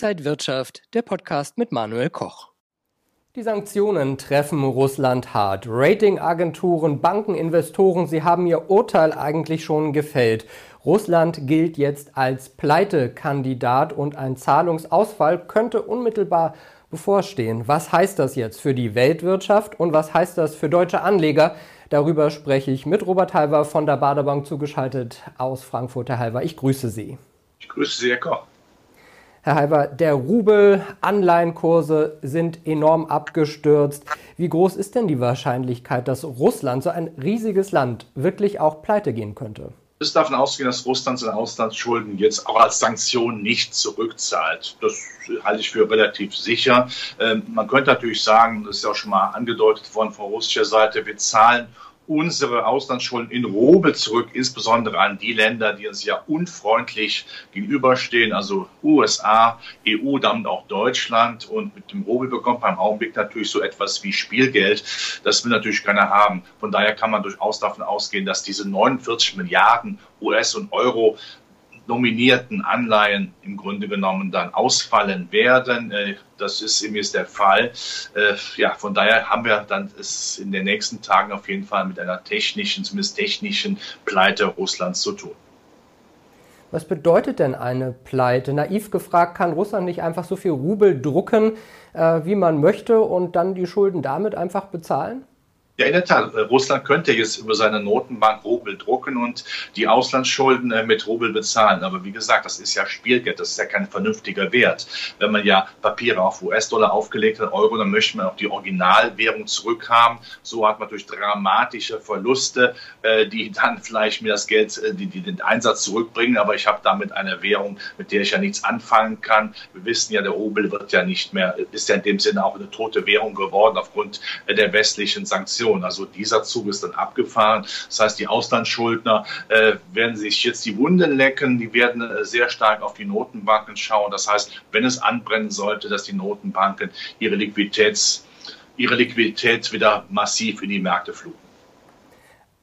Inside Wirtschaft, der Podcast mit Manuel Koch. Die Sanktionen treffen Russland hart. Ratingagenturen, Banken, Investoren, sie haben ihr Urteil eigentlich schon gefällt. Russland gilt jetzt als Pleitekandidat und ein Zahlungsausfall könnte unmittelbar bevorstehen. Was heißt das jetzt für die Weltwirtschaft und was heißt das für deutsche Anleger? Darüber spreche ich mit Robert Halver von der Baderbank zugeschaltet aus Frankfurt. Herr Halver, ich grüße Sie. Ich grüße Sie, Herr Koch. Herr Halber, der Rubel, Anleihenkurse sind enorm abgestürzt. Wie groß ist denn die Wahrscheinlichkeit, dass Russland, so ein riesiges Land, wirklich auch pleite gehen könnte? Es darf davon ausgehen, dass Russland seine Auslandsschulden jetzt auch als Sanktion nicht zurückzahlt. Das halte ich für relativ sicher. Ähm, man könnte natürlich sagen, das ist ja auch schon mal angedeutet worden von russischer Seite, wir zahlen unsere Auslandsschulden in Rubel zurück, insbesondere an die Länder, die uns ja unfreundlich gegenüberstehen, also USA, EU, damit auch Deutschland. Und mit dem Rubel bekommt man im Augenblick natürlich so etwas wie Spielgeld. Das will natürlich keiner haben. Von daher kann man durchaus davon ausgehen, dass diese 49 Milliarden US und Euro nominierten Anleihen im Grunde genommen dann ausfallen werden. Äh, das ist im der Fall. Äh, ja, von daher haben wir dann es in den nächsten Tagen auf jeden Fall mit einer technischen, zumindest technischen Pleite Russlands zu tun. Was bedeutet denn eine Pleite? Naiv gefragt, kann Russland nicht einfach so viel Rubel drucken, äh, wie man möchte und dann die Schulden damit einfach bezahlen? Ja, in der Tat. Äh, Russland könnte jetzt über seine Notenbank Rubel drucken und die Auslandsschulden äh, mit Rubel bezahlen. Aber wie gesagt, das ist ja Spielgeld, das ist ja kein vernünftiger Wert. Wenn man ja Papiere auf US-Dollar aufgelegt hat, Euro, dann möchte man auch die Originalwährung zurückhaben. So hat man durch dramatische Verluste, äh, die dann vielleicht mir das Geld, die, die den Einsatz zurückbringen. Aber ich habe damit eine Währung, mit der ich ja nichts anfangen kann. Wir wissen ja, der Rubel wird ja nicht mehr, ist ja in dem Sinne auch eine tote Währung geworden aufgrund der westlichen Sanktionen. Inflation. Also dieser Zug ist dann abgefahren. Das heißt, die Auslandsschuldner äh, werden sich jetzt die Wunden lecken, die werden äh, sehr stark auf die Notenbanken schauen. Das heißt, wenn es anbrennen sollte, dass die Notenbanken ihre, Liquiditäts, ihre Liquidität wieder massiv in die Märkte fluten.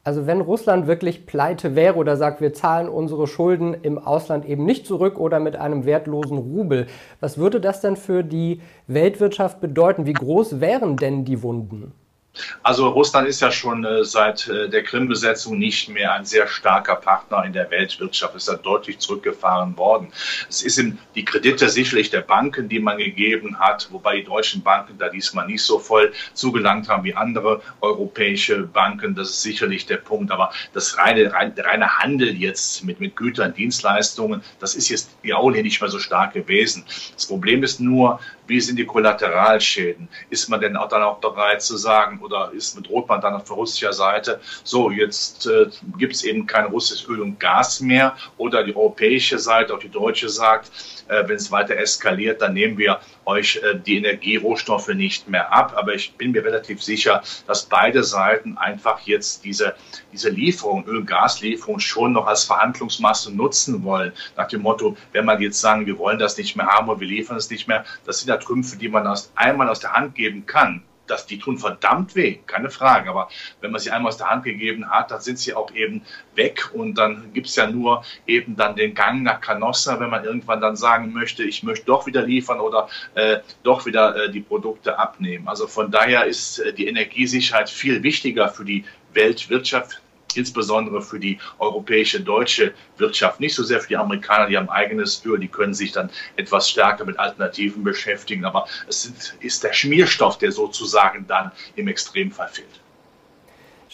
Also wenn Russland wirklich pleite wäre oder sagt, wir zahlen unsere Schulden im Ausland eben nicht zurück oder mit einem wertlosen Rubel, was würde das denn für die Weltwirtschaft bedeuten? Wie groß wären denn die Wunden? Also Russland ist ja schon äh, seit äh, der Krim-Besetzung nicht mehr ein sehr starker Partner in der Weltwirtschaft. Es ist ja deutlich zurückgefahren worden. Es ist die Kredite sicherlich der Banken, die man gegeben hat, wobei die deutschen Banken da diesmal nicht so voll zugelangt haben wie andere europäische Banken. Das ist sicherlich der Punkt. Aber das reine, rein, der reine Handel jetzt mit, mit Gütern, Dienstleistungen, das ist jetzt ja auch nicht mehr so stark gewesen. Das Problem ist nur, wie sind die Kollateralschäden? Ist man denn auch dann auch bereit zu sagen, oder ist mit Rotband dann auf russischer Seite, so jetzt äh, gibt es eben kein russisches Öl und Gas mehr oder die europäische Seite, auch die deutsche sagt, äh, wenn es weiter eskaliert, dann nehmen wir euch äh, die Energierohstoffe nicht mehr ab. Aber ich bin mir relativ sicher, dass beide Seiten einfach jetzt diese, diese Lieferung, Öl-Gas-Lieferung schon noch als Verhandlungsmasse nutzen wollen. Nach dem Motto, wenn man jetzt sagen, wir wollen das nicht mehr haben und wir liefern es nicht mehr, das sind ja Trümpfe, die man aus, einmal aus der Hand geben kann dass die tun verdammt weh, keine Frage. Aber wenn man sie einmal aus der Hand gegeben hat, dann sind sie auch eben weg und dann gibt es ja nur eben dann den Gang nach Canossa, wenn man irgendwann dann sagen möchte, ich möchte doch wieder liefern oder äh, doch wieder äh, die Produkte abnehmen. Also von daher ist äh, die Energiesicherheit viel wichtiger für die Weltwirtschaft, insbesondere für die europäische, deutsche Wirtschaft, nicht so sehr für die Amerikaner, die haben eigenes Öl, die können sich dann etwas stärker mit Alternativen beschäftigen, aber es sind, ist der Schmierstoff, der sozusagen dann im Extremfall fehlt.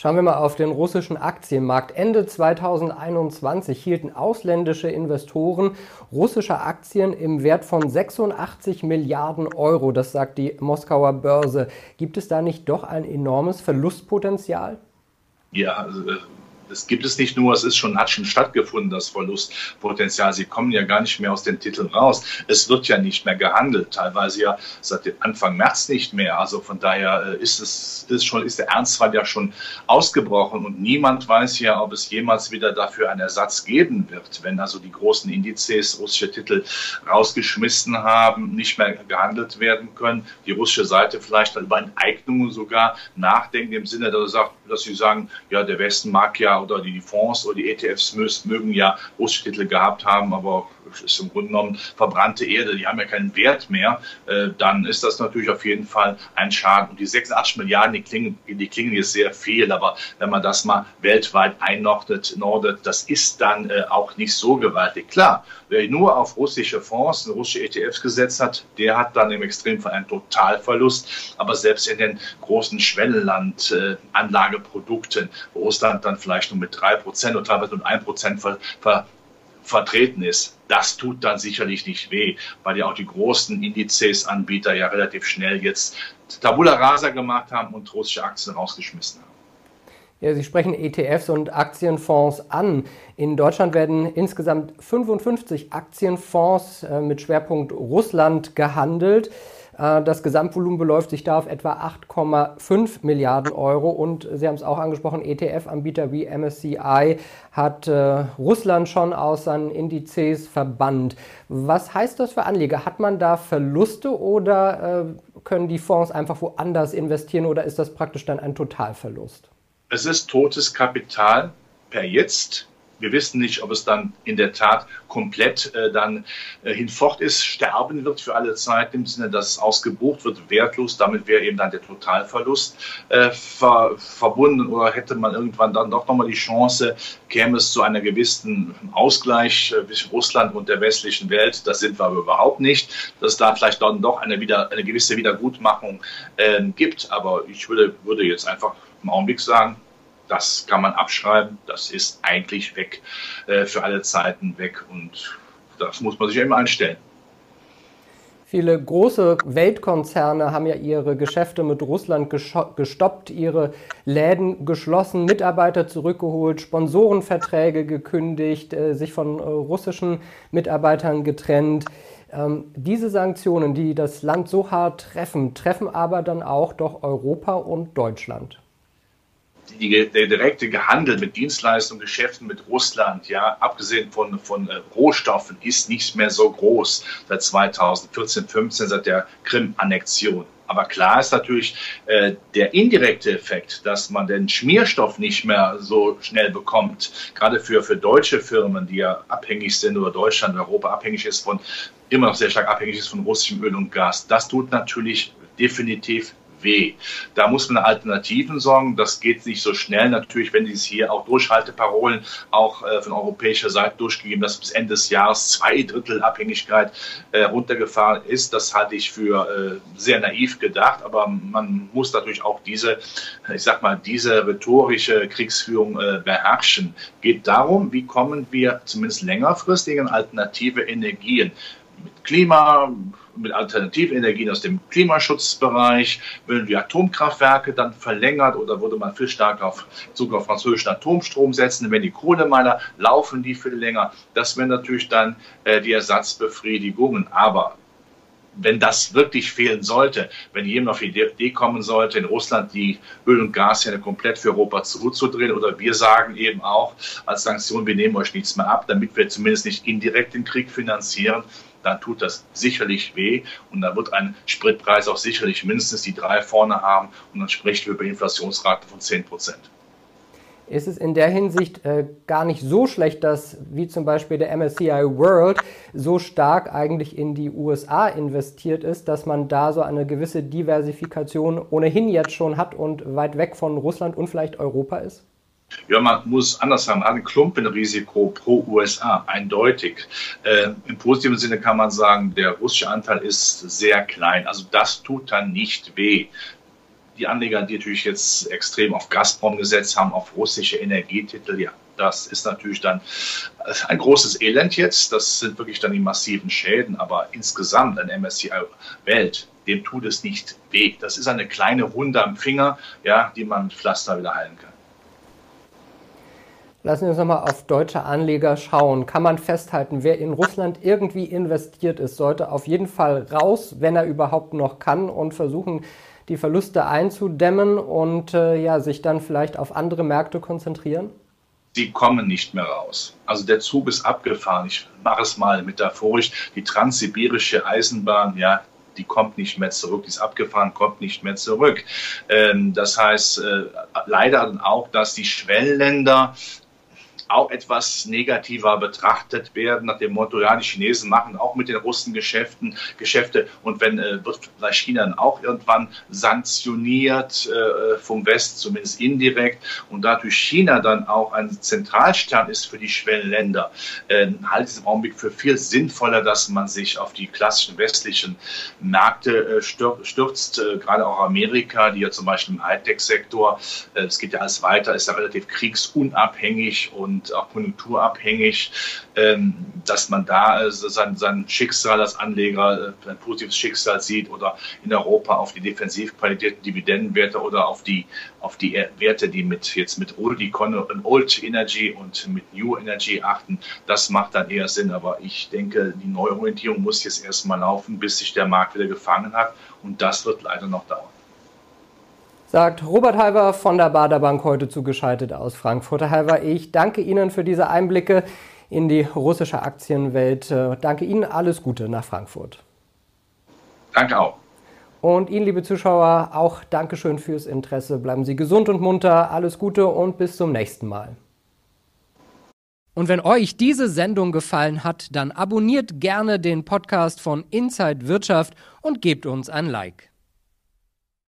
Schauen wir mal auf den russischen Aktienmarkt. Ende 2021 hielten ausländische Investoren russische Aktien im Wert von 86 Milliarden Euro. Das sagt die Moskauer Börse. Gibt es da nicht doch ein enormes Verlustpotenzial? Ja, also, es gibt es nicht nur, es ist schon, hat schon stattgefunden, das Verlustpotenzial. Sie kommen ja gar nicht mehr aus den Titeln raus. Es wird ja nicht mehr gehandelt, teilweise ja seit Anfang März nicht mehr. Also von daher äh, ist es ist schon, ist der Ernstfall ja schon ausgebrochen und niemand weiß ja, ob es jemals wieder dafür einen Ersatz geben wird, wenn also die großen Indizes russische Titel rausgeschmissen haben, nicht mehr gehandelt werden können. Die russische Seite vielleicht über Enteignungen sogar nachdenken im Sinne, dass sie sagen, ja, der Westen mag ja oder die Fonds oder die ETFs mögen ja russische Titel gehabt haben, aber ist im Grunde genommen verbrannte Erde, die haben ja keinen Wert mehr, äh, dann ist das natürlich auf jeden Fall ein Schaden. Und die 86 Milliarden, die klingen, die klingen jetzt sehr viel, aber wenn man das mal weltweit einordnet, nordet, das ist dann äh, auch nicht so gewaltig. Klar, wer nur auf russische Fonds, russische ETFs gesetzt hat, der hat dann im Extremfall einen Totalverlust. Aber selbst in den großen Schwellenland-Anlageprodukten, wo Russland dann vielleicht nur mit 3% oder teilweise mit 1% ver, ver vertreten ist. Das tut dann sicherlich nicht weh, weil ja auch die großen Indizes-Anbieter ja relativ schnell jetzt Tabula Rasa gemacht haben und russische Aktien rausgeschmissen haben. Ja, Sie sprechen ETFs und Aktienfonds an. In Deutschland werden insgesamt 55 Aktienfonds äh, mit Schwerpunkt Russland gehandelt. Äh, das Gesamtvolumen beläuft sich da auf etwa 8,5 Milliarden Euro. Und Sie haben es auch angesprochen, ETF-Anbieter wie MSCI hat äh, Russland schon aus seinen Indizes verbannt. Was heißt das für Anleger? Hat man da Verluste oder äh, können die Fonds einfach woanders investieren oder ist das praktisch dann ein Totalverlust? Es ist totes Kapital per jetzt wir wissen nicht, ob es dann in der Tat komplett äh, dann äh, hinfort ist, sterben wird für alle Zeit, im Sinne, dass es ausgebucht wird, wertlos. Damit wäre eben dann der Totalverlust äh, ver verbunden oder hätte man irgendwann dann doch nochmal die Chance, käme es zu einer gewissen Ausgleich äh, zwischen Russland und der westlichen Welt. Das sind wir aber überhaupt nicht, dass da vielleicht dann doch eine, wieder, eine gewisse Wiedergutmachung äh, gibt. Aber ich würde, würde jetzt einfach im Augenblick sagen, das kann man abschreiben, das ist eigentlich weg, äh, für alle Zeiten weg und das muss man sich immer einstellen. Viele große Weltkonzerne haben ja ihre Geschäfte mit Russland gestoppt, ihre Läden geschlossen, Mitarbeiter zurückgeholt, Sponsorenverträge gekündigt, äh, sich von äh, russischen Mitarbeitern getrennt. Ähm, diese Sanktionen, die das Land so hart treffen, treffen aber dann auch doch Europa und Deutschland die, der direkte Handel mit Dienstleistungen, Geschäften mit Russland, ja, abgesehen von, von äh, Rohstoffen, ist nicht mehr so groß seit 2014, 15, seit der Krim-Annexion. Aber klar ist natürlich äh, der indirekte Effekt, dass man den Schmierstoff nicht mehr so schnell bekommt, gerade für, für deutsche Firmen, die ja abhängig sind oder Deutschland, Europa abhängig ist von, immer noch sehr stark abhängig ist von russischem Öl und Gas. Das tut natürlich definitiv weh. Da muss man Alternativen sorgen. Das geht nicht so schnell natürlich, wenn dies hier auch Durchhalteparolen auch äh, von europäischer Seite durchgegeben, dass bis Ende des Jahres zwei Drittel Abhängigkeit äh, runtergefahren ist. Das halte ich für äh, sehr naiv gedacht, aber man muss natürlich auch diese, ich sag mal, diese rhetorische Kriegsführung äh, beherrschen. Geht darum, wie kommen wir zumindest längerfristig an alternative Energien mit Klima, mit alternativen Energien aus dem Klimaschutzbereich, würden wir Atomkraftwerke dann verlängert oder würde man viel stärker auf Zug auf französischen Atomstrom setzen, wenn die Kohlemeiler laufen die viel länger. Das wären natürlich dann äh, die Ersatzbefriedigungen. Aber wenn das wirklich fehlen sollte, wenn jemand auf die Idee kommen sollte, in Russland die Öl- und Gashähne komplett für Europa zurückzudrehen, oder wir sagen eben auch als Sanktion, wir nehmen euch nichts mehr ab, damit wir zumindest nicht indirekt den Krieg finanzieren, dann tut das sicherlich weh und dann wird ein Spritpreis auch sicherlich mindestens die drei vorne haben und dann sprechen wir über Inflationsrate von 10 Prozent. Ist es in der Hinsicht äh, gar nicht so schlecht, dass wie zum Beispiel der MSCI World so stark eigentlich in die USA investiert ist, dass man da so eine gewisse Diversifikation ohnehin jetzt schon hat und weit weg von Russland und vielleicht Europa ist? Ja, man muss anders sagen, man hat ein Klumpenrisiko pro USA, eindeutig. Äh, Im positiven Sinne kann man sagen, der russische Anteil ist sehr klein. Also das tut dann nicht weh. Die Anleger, die natürlich jetzt extrem auf Gazprom gesetzt haben, auf russische Energietitel, ja, das ist natürlich dann ein großes Elend jetzt. Das sind wirklich dann die massiven Schäden. Aber insgesamt ein MSCI Welt, dem tut es nicht weh. Das ist eine kleine Wunde am Finger, ja, die man mit Pflaster wieder heilen kann. Lassen wir uns nochmal auf deutsche Anleger schauen. Kann man festhalten, wer in Russland irgendwie investiert ist, sollte auf jeden Fall raus, wenn er überhaupt noch kann und versuchen, die Verluste einzudämmen und äh, ja, sich dann vielleicht auf andere Märkte konzentrieren? Sie kommen nicht mehr raus. Also der Zug ist abgefahren. Ich mache es mal metaphorisch. Die transsibirische Eisenbahn, ja, die kommt nicht mehr zurück, die ist abgefahren, kommt nicht mehr zurück. Ähm, das heißt äh, leider auch, dass die Schwellenländer auch etwas negativer betrachtet werden, nach dem Motto, ja, die Chinesen machen auch mit den Russen Geschäften, Geschäfte. Und wenn äh, wird vielleicht China dann auch irgendwann sanktioniert äh, vom West, zumindest indirekt. Und dadurch China dann auch ein Zentralstern ist für die Schwellenländer, äh, halte ich es im Augenblick für viel sinnvoller, dass man sich auf die klassischen westlichen Märkte äh, stürzt, äh, gerade auch Amerika, die ja zum Beispiel im Hightech-Sektor, äh, es geht ja alles weiter, ist ja relativ kriegsunabhängig und und auch konjunkturabhängig, ähm, dass man da also sein, sein Schicksal als Anleger, äh, ein positives Schicksal sieht oder in Europa auf die Defensivqualität, Dividendenwerte oder auf die, auf die Werte, die mit, jetzt mit Old, Old Energy und mit New Energy achten. Das macht dann eher Sinn. Aber ich denke, die Neuorientierung muss jetzt erstmal laufen, bis sich der Markt wieder gefangen hat. Und das wird leider noch dauern sagt Robert Halver von der Baderbank heute zugeschaltet aus Frankfurt. Herr Halver, ich danke Ihnen für diese Einblicke in die russische Aktienwelt. Äh, danke Ihnen, alles Gute nach Frankfurt. Danke auch. Und Ihnen, liebe Zuschauer, auch Dankeschön fürs Interesse. Bleiben Sie gesund und munter, alles Gute und bis zum nächsten Mal. Und wenn euch diese Sendung gefallen hat, dann abonniert gerne den Podcast von Inside Wirtschaft und gebt uns ein Like.